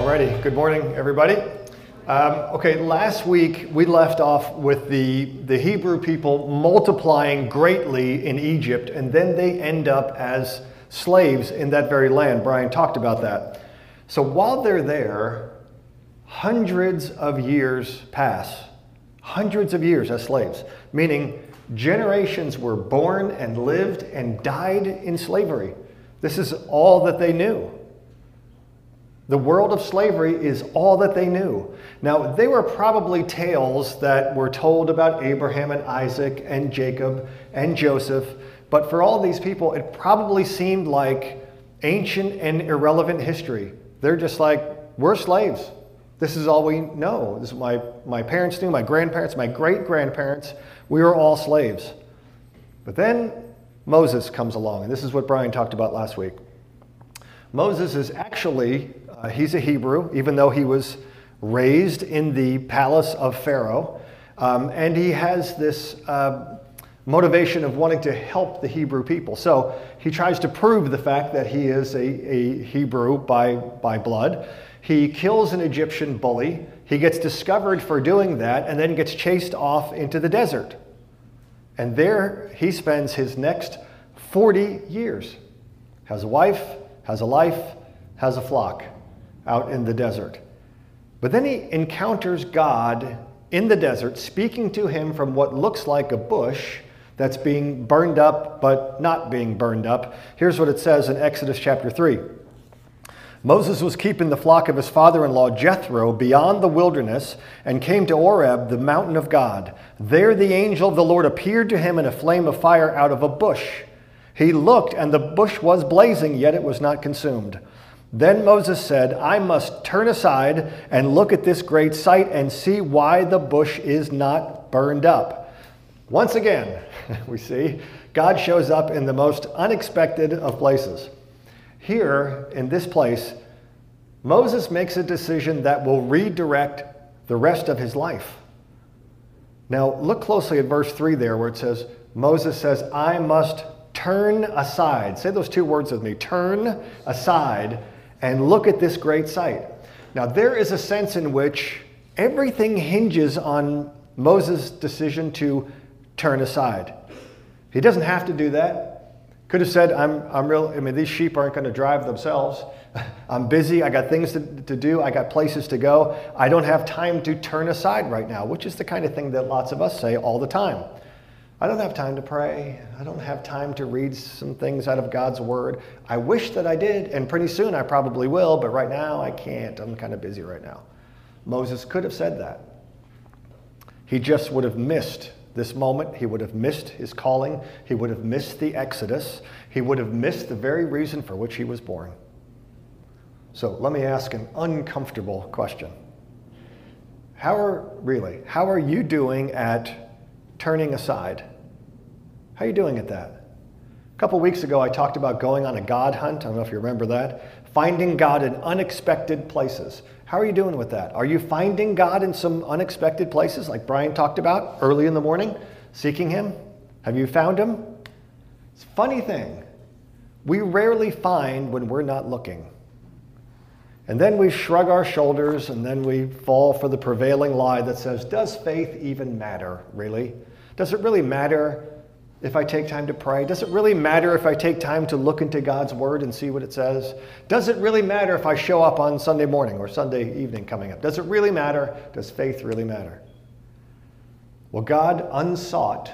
already. Good morning, everybody. Um, okay, last week we left off with the, the Hebrew people multiplying greatly in Egypt, and then they end up as slaves in that very land. Brian talked about that. So while they're there, hundreds of years pass. Hundreds of years as slaves, meaning generations were born and lived and died in slavery. This is all that they knew. The world of slavery is all that they knew. Now, they were probably tales that were told about Abraham and Isaac and Jacob and Joseph, but for all these people, it probably seemed like ancient and irrelevant history. They're just like, we're slaves. This is all we know. This is my, my parents knew, my grandparents, my great grandparents. We were all slaves. But then Moses comes along, and this is what Brian talked about last week. Moses is actually uh, he's a Hebrew, even though he was raised in the palace of Pharaoh. Um, and he has this uh, motivation of wanting to help the Hebrew people. So he tries to prove the fact that he is a, a Hebrew by, by blood. He kills an Egyptian bully. He gets discovered for doing that and then gets chased off into the desert. And there he spends his next 40 years. Has a wife, has a life, has a flock out in the desert. But then he encounters God in the desert, speaking to him from what looks like a bush that's being burned up but not being burned up. Here's what it says in Exodus chapter 3. Moses was keeping the flock of his father in law Jethro beyond the wilderness and came to Horeb, the mountain of God. There the angel of the Lord appeared to him in a flame of fire out of a bush. He looked, and the bush was blazing, yet it was not consumed. Then Moses said, I must turn aside and look at this great sight and see why the bush is not burned up. Once again, we see God shows up in the most unexpected of places. Here, in this place, Moses makes a decision that will redirect the rest of his life. Now, look closely at verse 3 there, where it says, Moses says, I must turn aside. Say those two words with me turn aside and look at this great sight. Now, there is a sense in which everything hinges on Moses' decision to turn aside. He doesn't have to do that. Could have said, I'm, I'm real, I mean, these sheep aren't going to drive themselves. I'm busy. I got things to, to do. I got places to go. I don't have time to turn aside right now, which is the kind of thing that lots of us say all the time. I don't have time to pray. I don't have time to read some things out of God's Word. I wish that I did, and pretty soon I probably will, but right now I can't. I'm kind of busy right now. Moses could have said that. He just would have missed this moment. He would have missed his calling. He would have missed the Exodus. He would have missed the very reason for which he was born. So let me ask an uncomfortable question. How are, really, how are you doing at turning aside? How are you doing at that? A couple weeks ago, I talked about going on a God hunt. I don't know if you remember that. Finding God in unexpected places. How are you doing with that? Are you finding God in some unexpected places, like Brian talked about early in the morning, seeking Him? Have you found Him? It's a funny thing. We rarely find when we're not looking. And then we shrug our shoulders and then we fall for the prevailing lie that says, Does faith even matter, really? Does it really matter if I take time to pray? Does it really matter if I take time to look into God's Word and see what it says? Does it really matter if I show up on Sunday morning or Sunday evening coming up? Does it really matter? Does faith really matter? Well, God unsought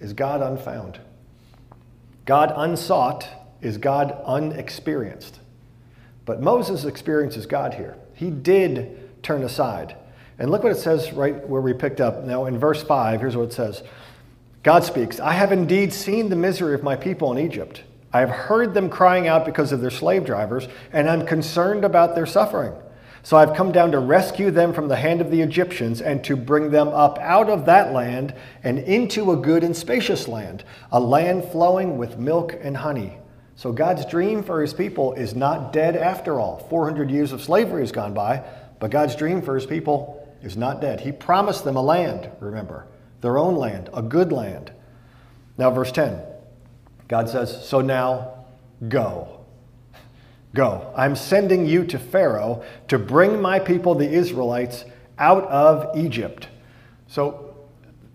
is God unfound. God unsought is God unexperienced. But Moses experiences God here. He did turn aside. And look what it says right where we picked up. Now, in verse 5, here's what it says God speaks I have indeed seen the misery of my people in Egypt. I have heard them crying out because of their slave drivers, and I'm concerned about their suffering. So I've come down to rescue them from the hand of the Egyptians and to bring them up out of that land and into a good and spacious land, a land flowing with milk and honey. So God's dream for his people is not dead after all. 400 years of slavery has gone by, but God's dream for his people is not dead. He promised them a land, remember, their own land, a good land. Now, verse 10, God says, So now go. Go. I'm sending you to Pharaoh to bring my people, the Israelites, out of Egypt. So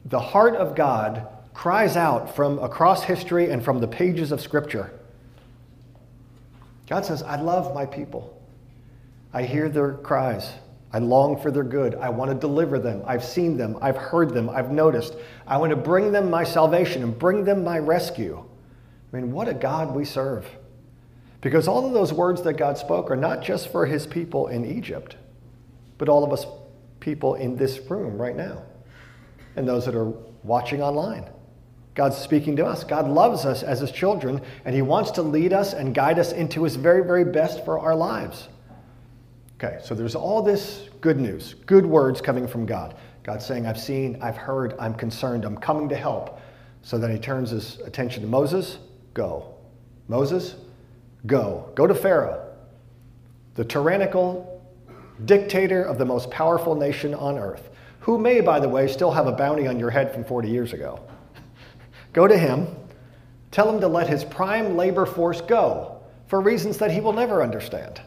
the heart of God cries out from across history and from the pages of Scripture. God says, I love my people. I hear their cries. I long for their good. I want to deliver them. I've seen them. I've heard them. I've noticed. I want to bring them my salvation and bring them my rescue. I mean, what a God we serve. Because all of those words that God spoke are not just for his people in Egypt, but all of us people in this room right now and those that are watching online. God's speaking to us. God loves us as his children, and he wants to lead us and guide us into his very, very best for our lives. Okay, so there's all this good news, good words coming from God. God saying, I've seen, I've heard, I'm concerned, I'm coming to help. So then he turns his attention to Moses go. Moses, go. Go to Pharaoh, the tyrannical dictator of the most powerful nation on earth, who may, by the way, still have a bounty on your head from 40 years ago. Go to him, tell him to let his prime labor force go for reasons that he will never understand.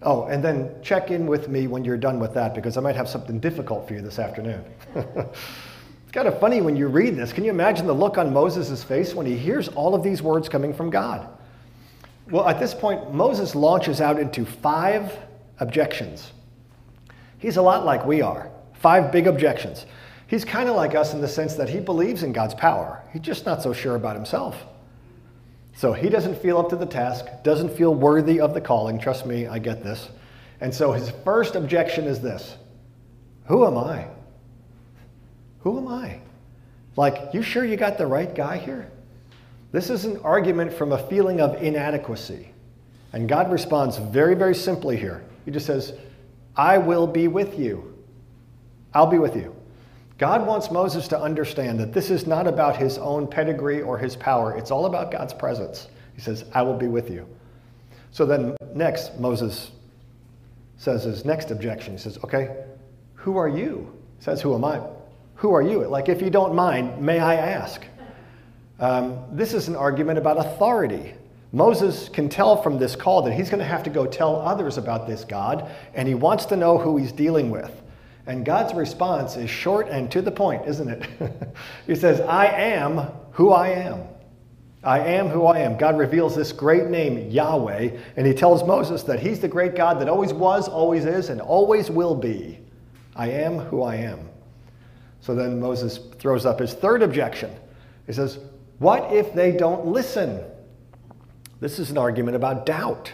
Oh, and then check in with me when you're done with that because I might have something difficult for you this afternoon. it's kind of funny when you read this. Can you imagine the look on Moses' face when he hears all of these words coming from God? Well, at this point, Moses launches out into five objections. He's a lot like we are. Five big objections. He's kind of like us in the sense that he believes in God's power. He's just not so sure about himself. So he doesn't feel up to the task, doesn't feel worthy of the calling. Trust me, I get this. And so his first objection is this Who am I? Who am I? Like, you sure you got the right guy here? This is an argument from a feeling of inadequacy. And God responds very, very simply here. He just says, I will be with you. I'll be with you. God wants Moses to understand that this is not about his own pedigree or his power. It's all about God's presence. He says, I will be with you. So then, next, Moses says his next objection. He says, Okay, who are you? He says, Who am I? Who are you? Like, if you don't mind, may I ask? Um, this is an argument about authority. Moses can tell from this call that he's going to have to go tell others about this God, and he wants to know who he's dealing with. And God's response is short and to the point, isn't it? he says, I am who I am. I am who I am. God reveals this great name, Yahweh, and he tells Moses that he's the great God that always was, always is, and always will be. I am who I am. So then Moses throws up his third objection. He says, What if they don't listen? This is an argument about doubt.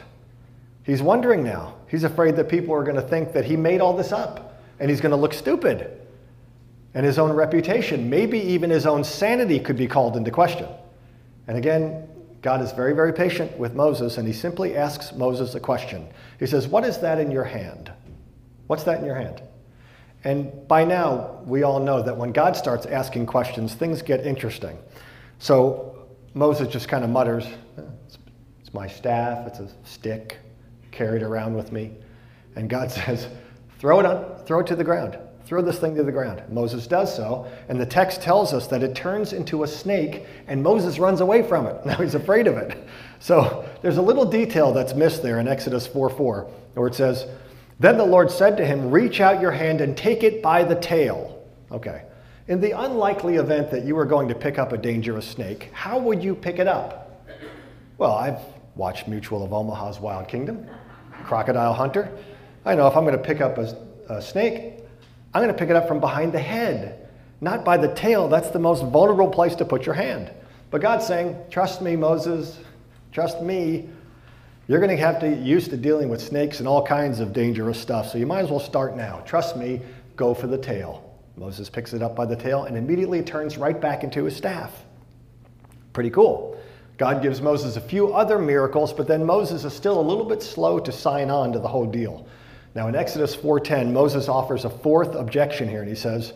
He's wondering now. He's afraid that people are going to think that he made all this up and he's going to look stupid. And his own reputation, maybe even his own sanity, could be called into question. And again, God is very, very patient with Moses, and he simply asks Moses a question. He says, What is that in your hand? What's that in your hand? And by now, we all know that when God starts asking questions, things get interesting. So Moses just kind of mutters, it's, it's my staff, it's a stick, carried around with me. And God says, Throw it on, throw it to the ground. Throw this thing to the ground. Moses does so, and the text tells us that it turns into a snake, and Moses runs away from it. Now he's afraid of it. So there's a little detail that's missed there in Exodus 4 4, where it says, Then the Lord said to him, Reach out your hand and take it by the tail. Okay. In the unlikely event that you were going to pick up a dangerous snake, how would you pick it up? Well, I've watched Mutual of Omaha's Wild Kingdom, Crocodile Hunter. I know if I'm going to pick up a, a snake, I'm going to pick it up from behind the head, not by the tail. That's the most vulnerable place to put your hand. But God's saying, Trust me, Moses, trust me. You're going to have to get used to dealing with snakes and all kinds of dangerous stuff, so you might as well start now. Trust me, go for the tail. Moses picks it up by the tail and immediately turns right back into his staff. Pretty cool. God gives Moses a few other miracles, but then Moses is still a little bit slow to sign on to the whole deal. Now in Exodus 4:10, Moses offers a fourth objection here and he says,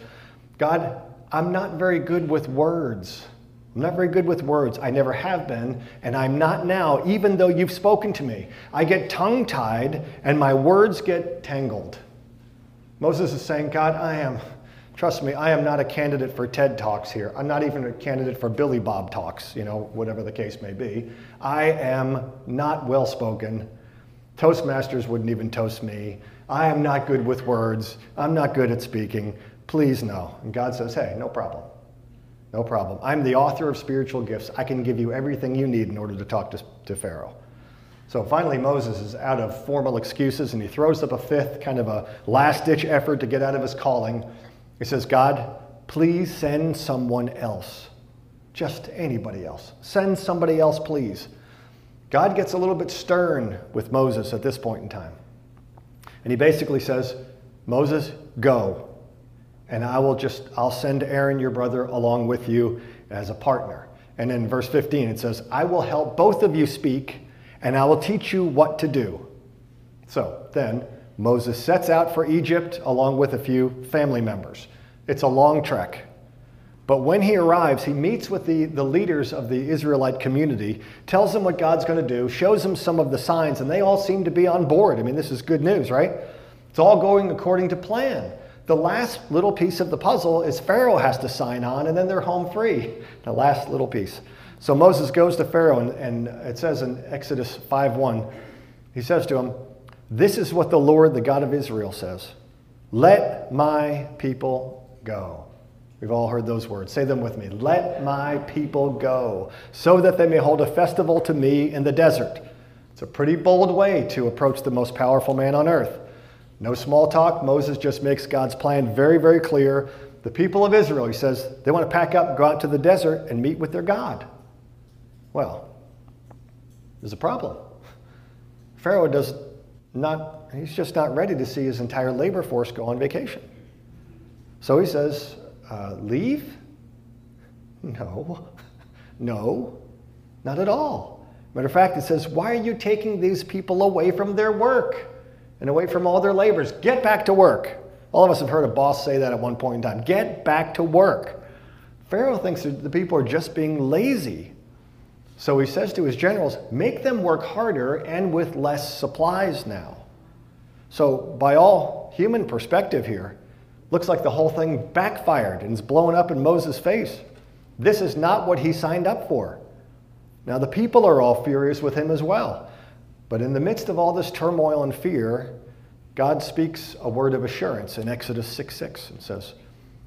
"God, I'm not very good with words. I'm not very good with words. I never have been, and I'm not now, even though you've spoken to me. I get tongue tied and my words get tangled. Moses is saying, God, I am Trust me, I am not a candidate for TED Talks here. I'm not even a candidate for Billy Bob Talks, you know, whatever the case may be. I am not well spoken. Toastmasters wouldn't even toast me. I am not good with words. I'm not good at speaking. Please no. And God says, hey, no problem. No problem. I'm the author of spiritual gifts. I can give you everything you need in order to talk to, to Pharaoh. So finally, Moses is out of formal excuses and he throws up a fifth, kind of a last ditch effort to get out of his calling. He says, God, please send someone else. Just anybody else. Send somebody else, please. God gets a little bit stern with Moses at this point in time. And he basically says, Moses, go. And I will just, I'll send Aaron, your brother, along with you as a partner. And in verse 15, it says, I will help both of you speak, and I will teach you what to do. So then, Moses sets out for Egypt along with a few family members. It's a long trek. But when he arrives, he meets with the, the leaders of the Israelite community, tells them what God's going to do, shows them some of the signs, and they all seem to be on board. I mean, this is good news, right? It's all going according to plan. The last little piece of the puzzle is Pharaoh has to sign on, and then they're home free. The last little piece. So Moses goes to Pharaoh, and, and it says in Exodus 5:1, he says to him, this is what the Lord, the God of Israel, says Let my people go. We've all heard those words. Say them with me. Let my people go, so that they may hold a festival to me in the desert. It's a pretty bold way to approach the most powerful man on earth. No small talk. Moses just makes God's plan very, very clear. The people of Israel, he says, they want to pack up, go out to the desert, and meet with their God. Well, there's a problem. Pharaoh does not, he's just not ready to see his entire labor force go on vacation. So he says, uh, Leave? No, no, not at all. Matter of fact, it says, Why are you taking these people away from their work and away from all their labors? Get back to work. All of us have heard a boss say that at one point in time. Get back to work. Pharaoh thinks that the people are just being lazy. So he says to his generals, make them work harder and with less supplies now. So, by all human perspective here, looks like the whole thing backfired and is blowing up in Moses' face. This is not what he signed up for. Now, the people are all furious with him as well. But in the midst of all this turmoil and fear, God speaks a word of assurance in Exodus 6 6 and says,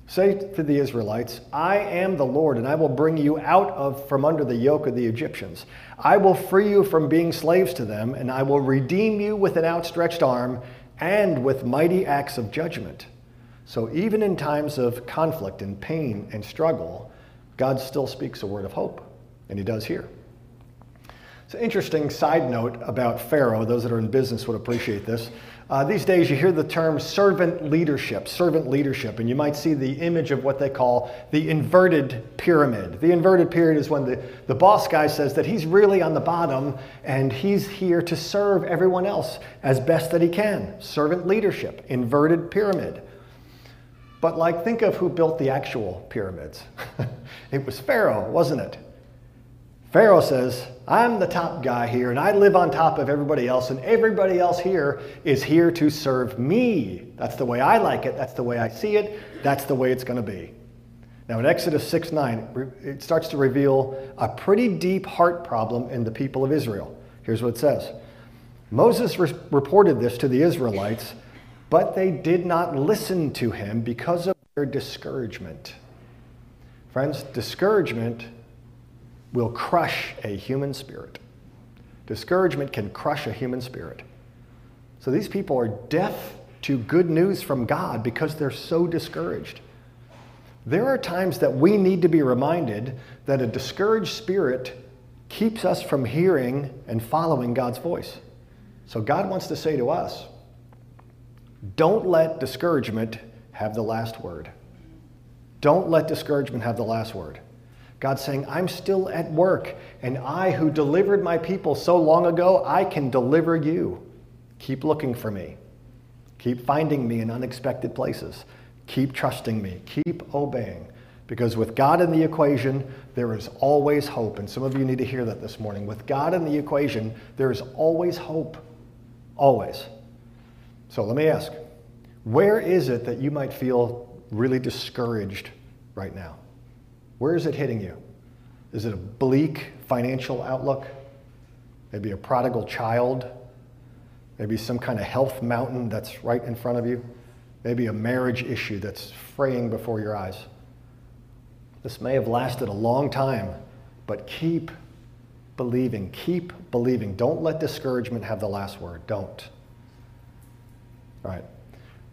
Say to the Israelites, I am the Lord, and I will bring you out of from under the yoke of the Egyptians. I will free you from being slaves to them, and I will redeem you with an outstretched arm and with mighty acts of judgment. So even in times of conflict and pain and struggle, God still speaks a word of hope, and he does here. It's an interesting side note about Pharaoh. Those that are in business would appreciate this. Uh, these days, you hear the term servant leadership, servant leadership, and you might see the image of what they call the inverted pyramid. The inverted pyramid is when the, the boss guy says that he's really on the bottom and he's here to serve everyone else as best that he can. Servant leadership, inverted pyramid. But, like, think of who built the actual pyramids. it was Pharaoh, wasn't it? Pharaoh says, I'm the top guy here and I live on top of everybody else, and everybody else here is here to serve me. That's the way I like it. That's the way I see it. That's the way it's going to be. Now, in Exodus 6 9, it starts to reveal a pretty deep heart problem in the people of Israel. Here's what it says Moses re- reported this to the Israelites, but they did not listen to him because of their discouragement. Friends, discouragement will crush a human spirit. Discouragement can crush a human spirit. So these people are deaf to good news from God because they're so discouraged. There are times that we need to be reminded that a discouraged spirit keeps us from hearing and following God's voice. So God wants to say to us, don't let discouragement have the last word. Don't let discouragement have the last word. God's saying, I'm still at work, and I, who delivered my people so long ago, I can deliver you. Keep looking for me. Keep finding me in unexpected places. Keep trusting me. Keep obeying. Because with God in the equation, there is always hope. And some of you need to hear that this morning. With God in the equation, there is always hope. Always. So let me ask where is it that you might feel really discouraged right now? Where is it hitting you? Is it a bleak financial outlook? Maybe a prodigal child? Maybe some kind of health mountain that's right in front of you? Maybe a marriage issue that's fraying before your eyes? This may have lasted a long time, but keep believing. Keep believing. Don't let discouragement have the last word. Don't. All right.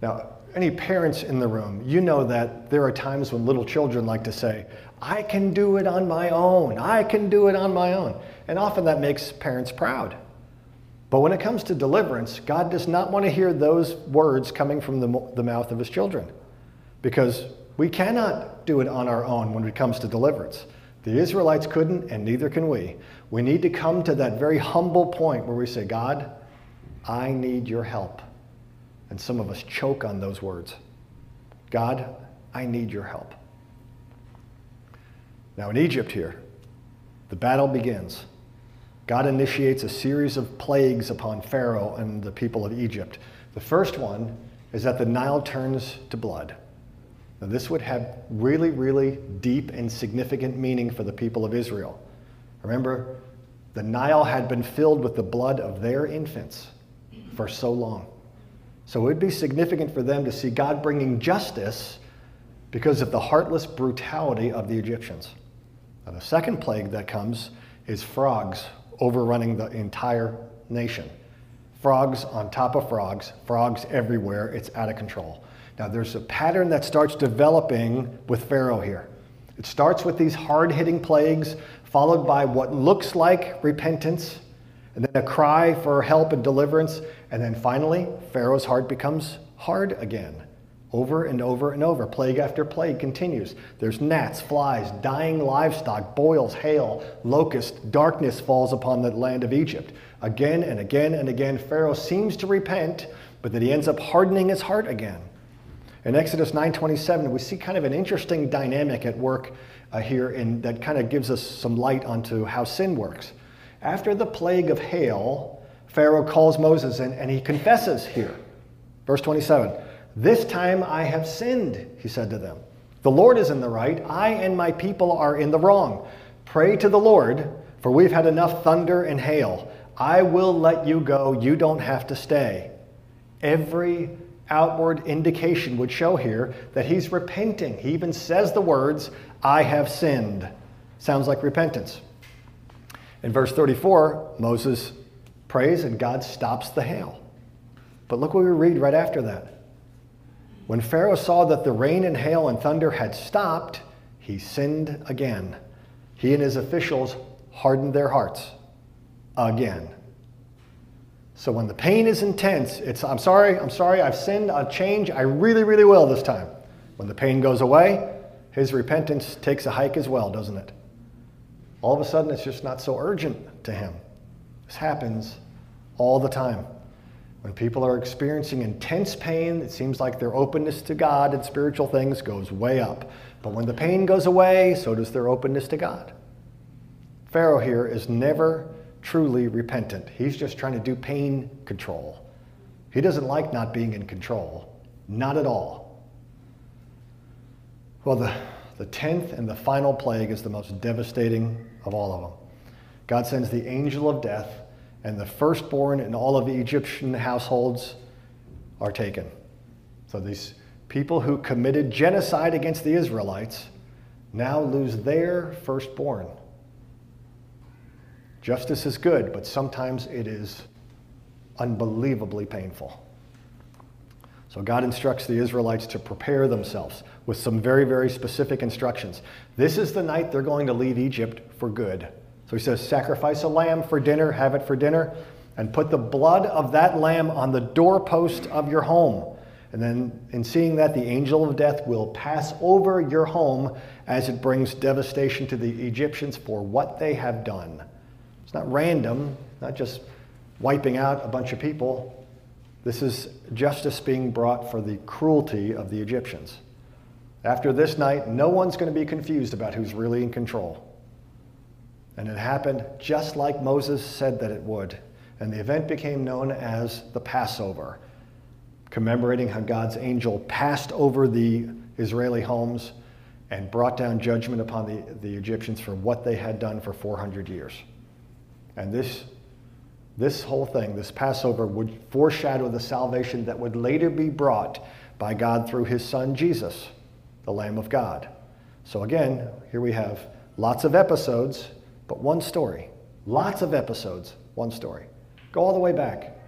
Now, any parents in the room, you know that there are times when little children like to say, I can do it on my own. I can do it on my own. And often that makes parents proud. But when it comes to deliverance, God does not want to hear those words coming from the, the mouth of his children because we cannot do it on our own when it comes to deliverance. The Israelites couldn't, and neither can we. We need to come to that very humble point where we say, God, I need your help. And some of us choke on those words. God, I need your help. Now, in Egypt here, the battle begins. God initiates a series of plagues upon Pharaoh and the people of Egypt. The first one is that the Nile turns to blood. Now, this would have really, really deep and significant meaning for the people of Israel. Remember, the Nile had been filled with the blood of their infants for so long. So it would be significant for them to see God bringing justice because of the heartless brutality of the Egyptians. Now, the second plague that comes is frogs overrunning the entire nation. Frogs on top of frogs, frogs everywhere, it's out of control. Now, there's a pattern that starts developing with Pharaoh here. It starts with these hard hitting plagues, followed by what looks like repentance, and then a cry for help and deliverance, and then finally, Pharaoh's heart becomes hard again. Over and over and over. Plague after plague continues. There's gnats, flies, dying livestock, boils, hail, locust, darkness falls upon the land of Egypt. Again and again and again, Pharaoh seems to repent, but that he ends up hardening his heart again. In Exodus 9:27, we see kind of an interesting dynamic at work uh, here in, that kind of gives us some light onto how sin works. After the plague of hail, Pharaoh calls Moses in and he confesses here. Verse 27 This time I have sinned, he said to them. The Lord is in the right, I and my people are in the wrong. Pray to the Lord, for we've had enough thunder and hail. I will let you go, you don't have to stay. Every outward indication would show here that he's repenting. He even says the words, I have sinned. Sounds like repentance. In verse 34, Moses prays and God stops the hail. But look what we read right after that. When Pharaoh saw that the rain and hail and thunder had stopped, he sinned again. He and his officials hardened their hearts again. So when the pain is intense, it's, I'm sorry, I'm sorry, I've sinned, I'll change, I really, really will this time. When the pain goes away, his repentance takes a hike as well, doesn't it? All of a sudden, it's just not so urgent to him. This happens all the time. When people are experiencing intense pain, it seems like their openness to God and spiritual things goes way up. But when the pain goes away, so does their openness to God. Pharaoh here is never truly repentant. He's just trying to do pain control. He doesn't like not being in control, not at all. Well, the, the tenth and the final plague is the most devastating of all of them. God sends the angel of death, and the firstborn in all of the Egyptian households are taken. So these people who committed genocide against the Israelites now lose their firstborn. Justice is good, but sometimes it is unbelievably painful. So God instructs the Israelites to prepare themselves with some very, very specific instructions. This is the night they're going to leave Egypt for good. So he says, Sacrifice a lamb for dinner, have it for dinner, and put the blood of that lamb on the doorpost of your home. And then, in seeing that, the angel of death will pass over your home as it brings devastation to the Egyptians for what they have done. It's not random, not just wiping out a bunch of people. This is justice being brought for the cruelty of the Egyptians. After this night, no one's going to be confused about who's really in control. And it happened just like Moses said that it would. And the event became known as the Passover, commemorating how God's angel passed over the Israeli homes and brought down judgment upon the, the Egyptians for what they had done for 400 years. And this, this whole thing, this Passover, would foreshadow the salvation that would later be brought by God through his son Jesus, the Lamb of God. So again, here we have lots of episodes, but one story. Lots of episodes, one story. Go all the way back.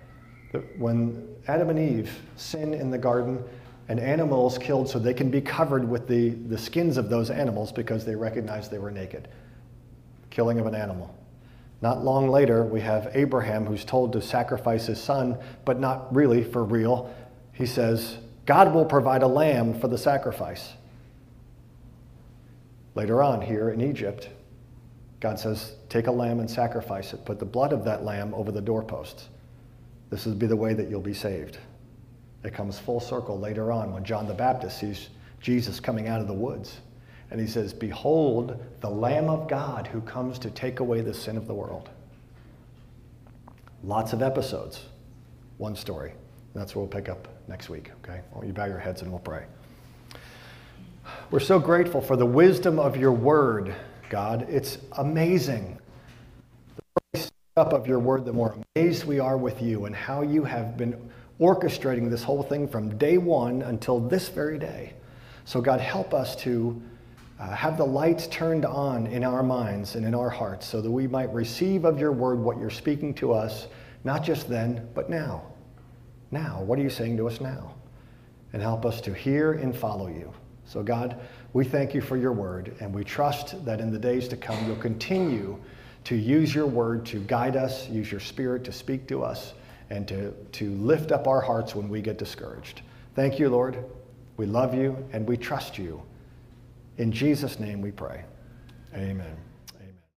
When Adam and Eve sin in the garden, an animal is killed so they can be covered with the, the skins of those animals because they recognized they were naked. Killing of an animal. Not long later, we have Abraham who's told to sacrifice his son, but not really for real. He says, God will provide a lamb for the sacrifice. Later on, here in Egypt, God says, Take a lamb and sacrifice it. Put the blood of that lamb over the doorposts. This will be the way that you'll be saved. It comes full circle later on when John the Baptist sees Jesus coming out of the woods. And he says, Behold, the Lamb of God who comes to take away the sin of the world. Lots of episodes, one story. That's where we'll pick up next week, okay? Don't you bow your heads and we'll pray. We're so grateful for the wisdom of your word, God. It's amazing. The step up of your word, the more amazed we are with you and how you have been orchestrating this whole thing from day one until this very day. So, God, help us to uh, have the lights turned on in our minds and in our hearts so that we might receive of your word what you're speaking to us, not just then, but now. Now, what are you saying to us now? And help us to hear and follow you. So, God, we thank you for your word, and we trust that in the days to come you'll continue to use your word to guide us, use your spirit to speak to us, and to, to lift up our hearts when we get discouraged. Thank you, Lord. We love you and we trust you. In Jesus' name we pray. Amen.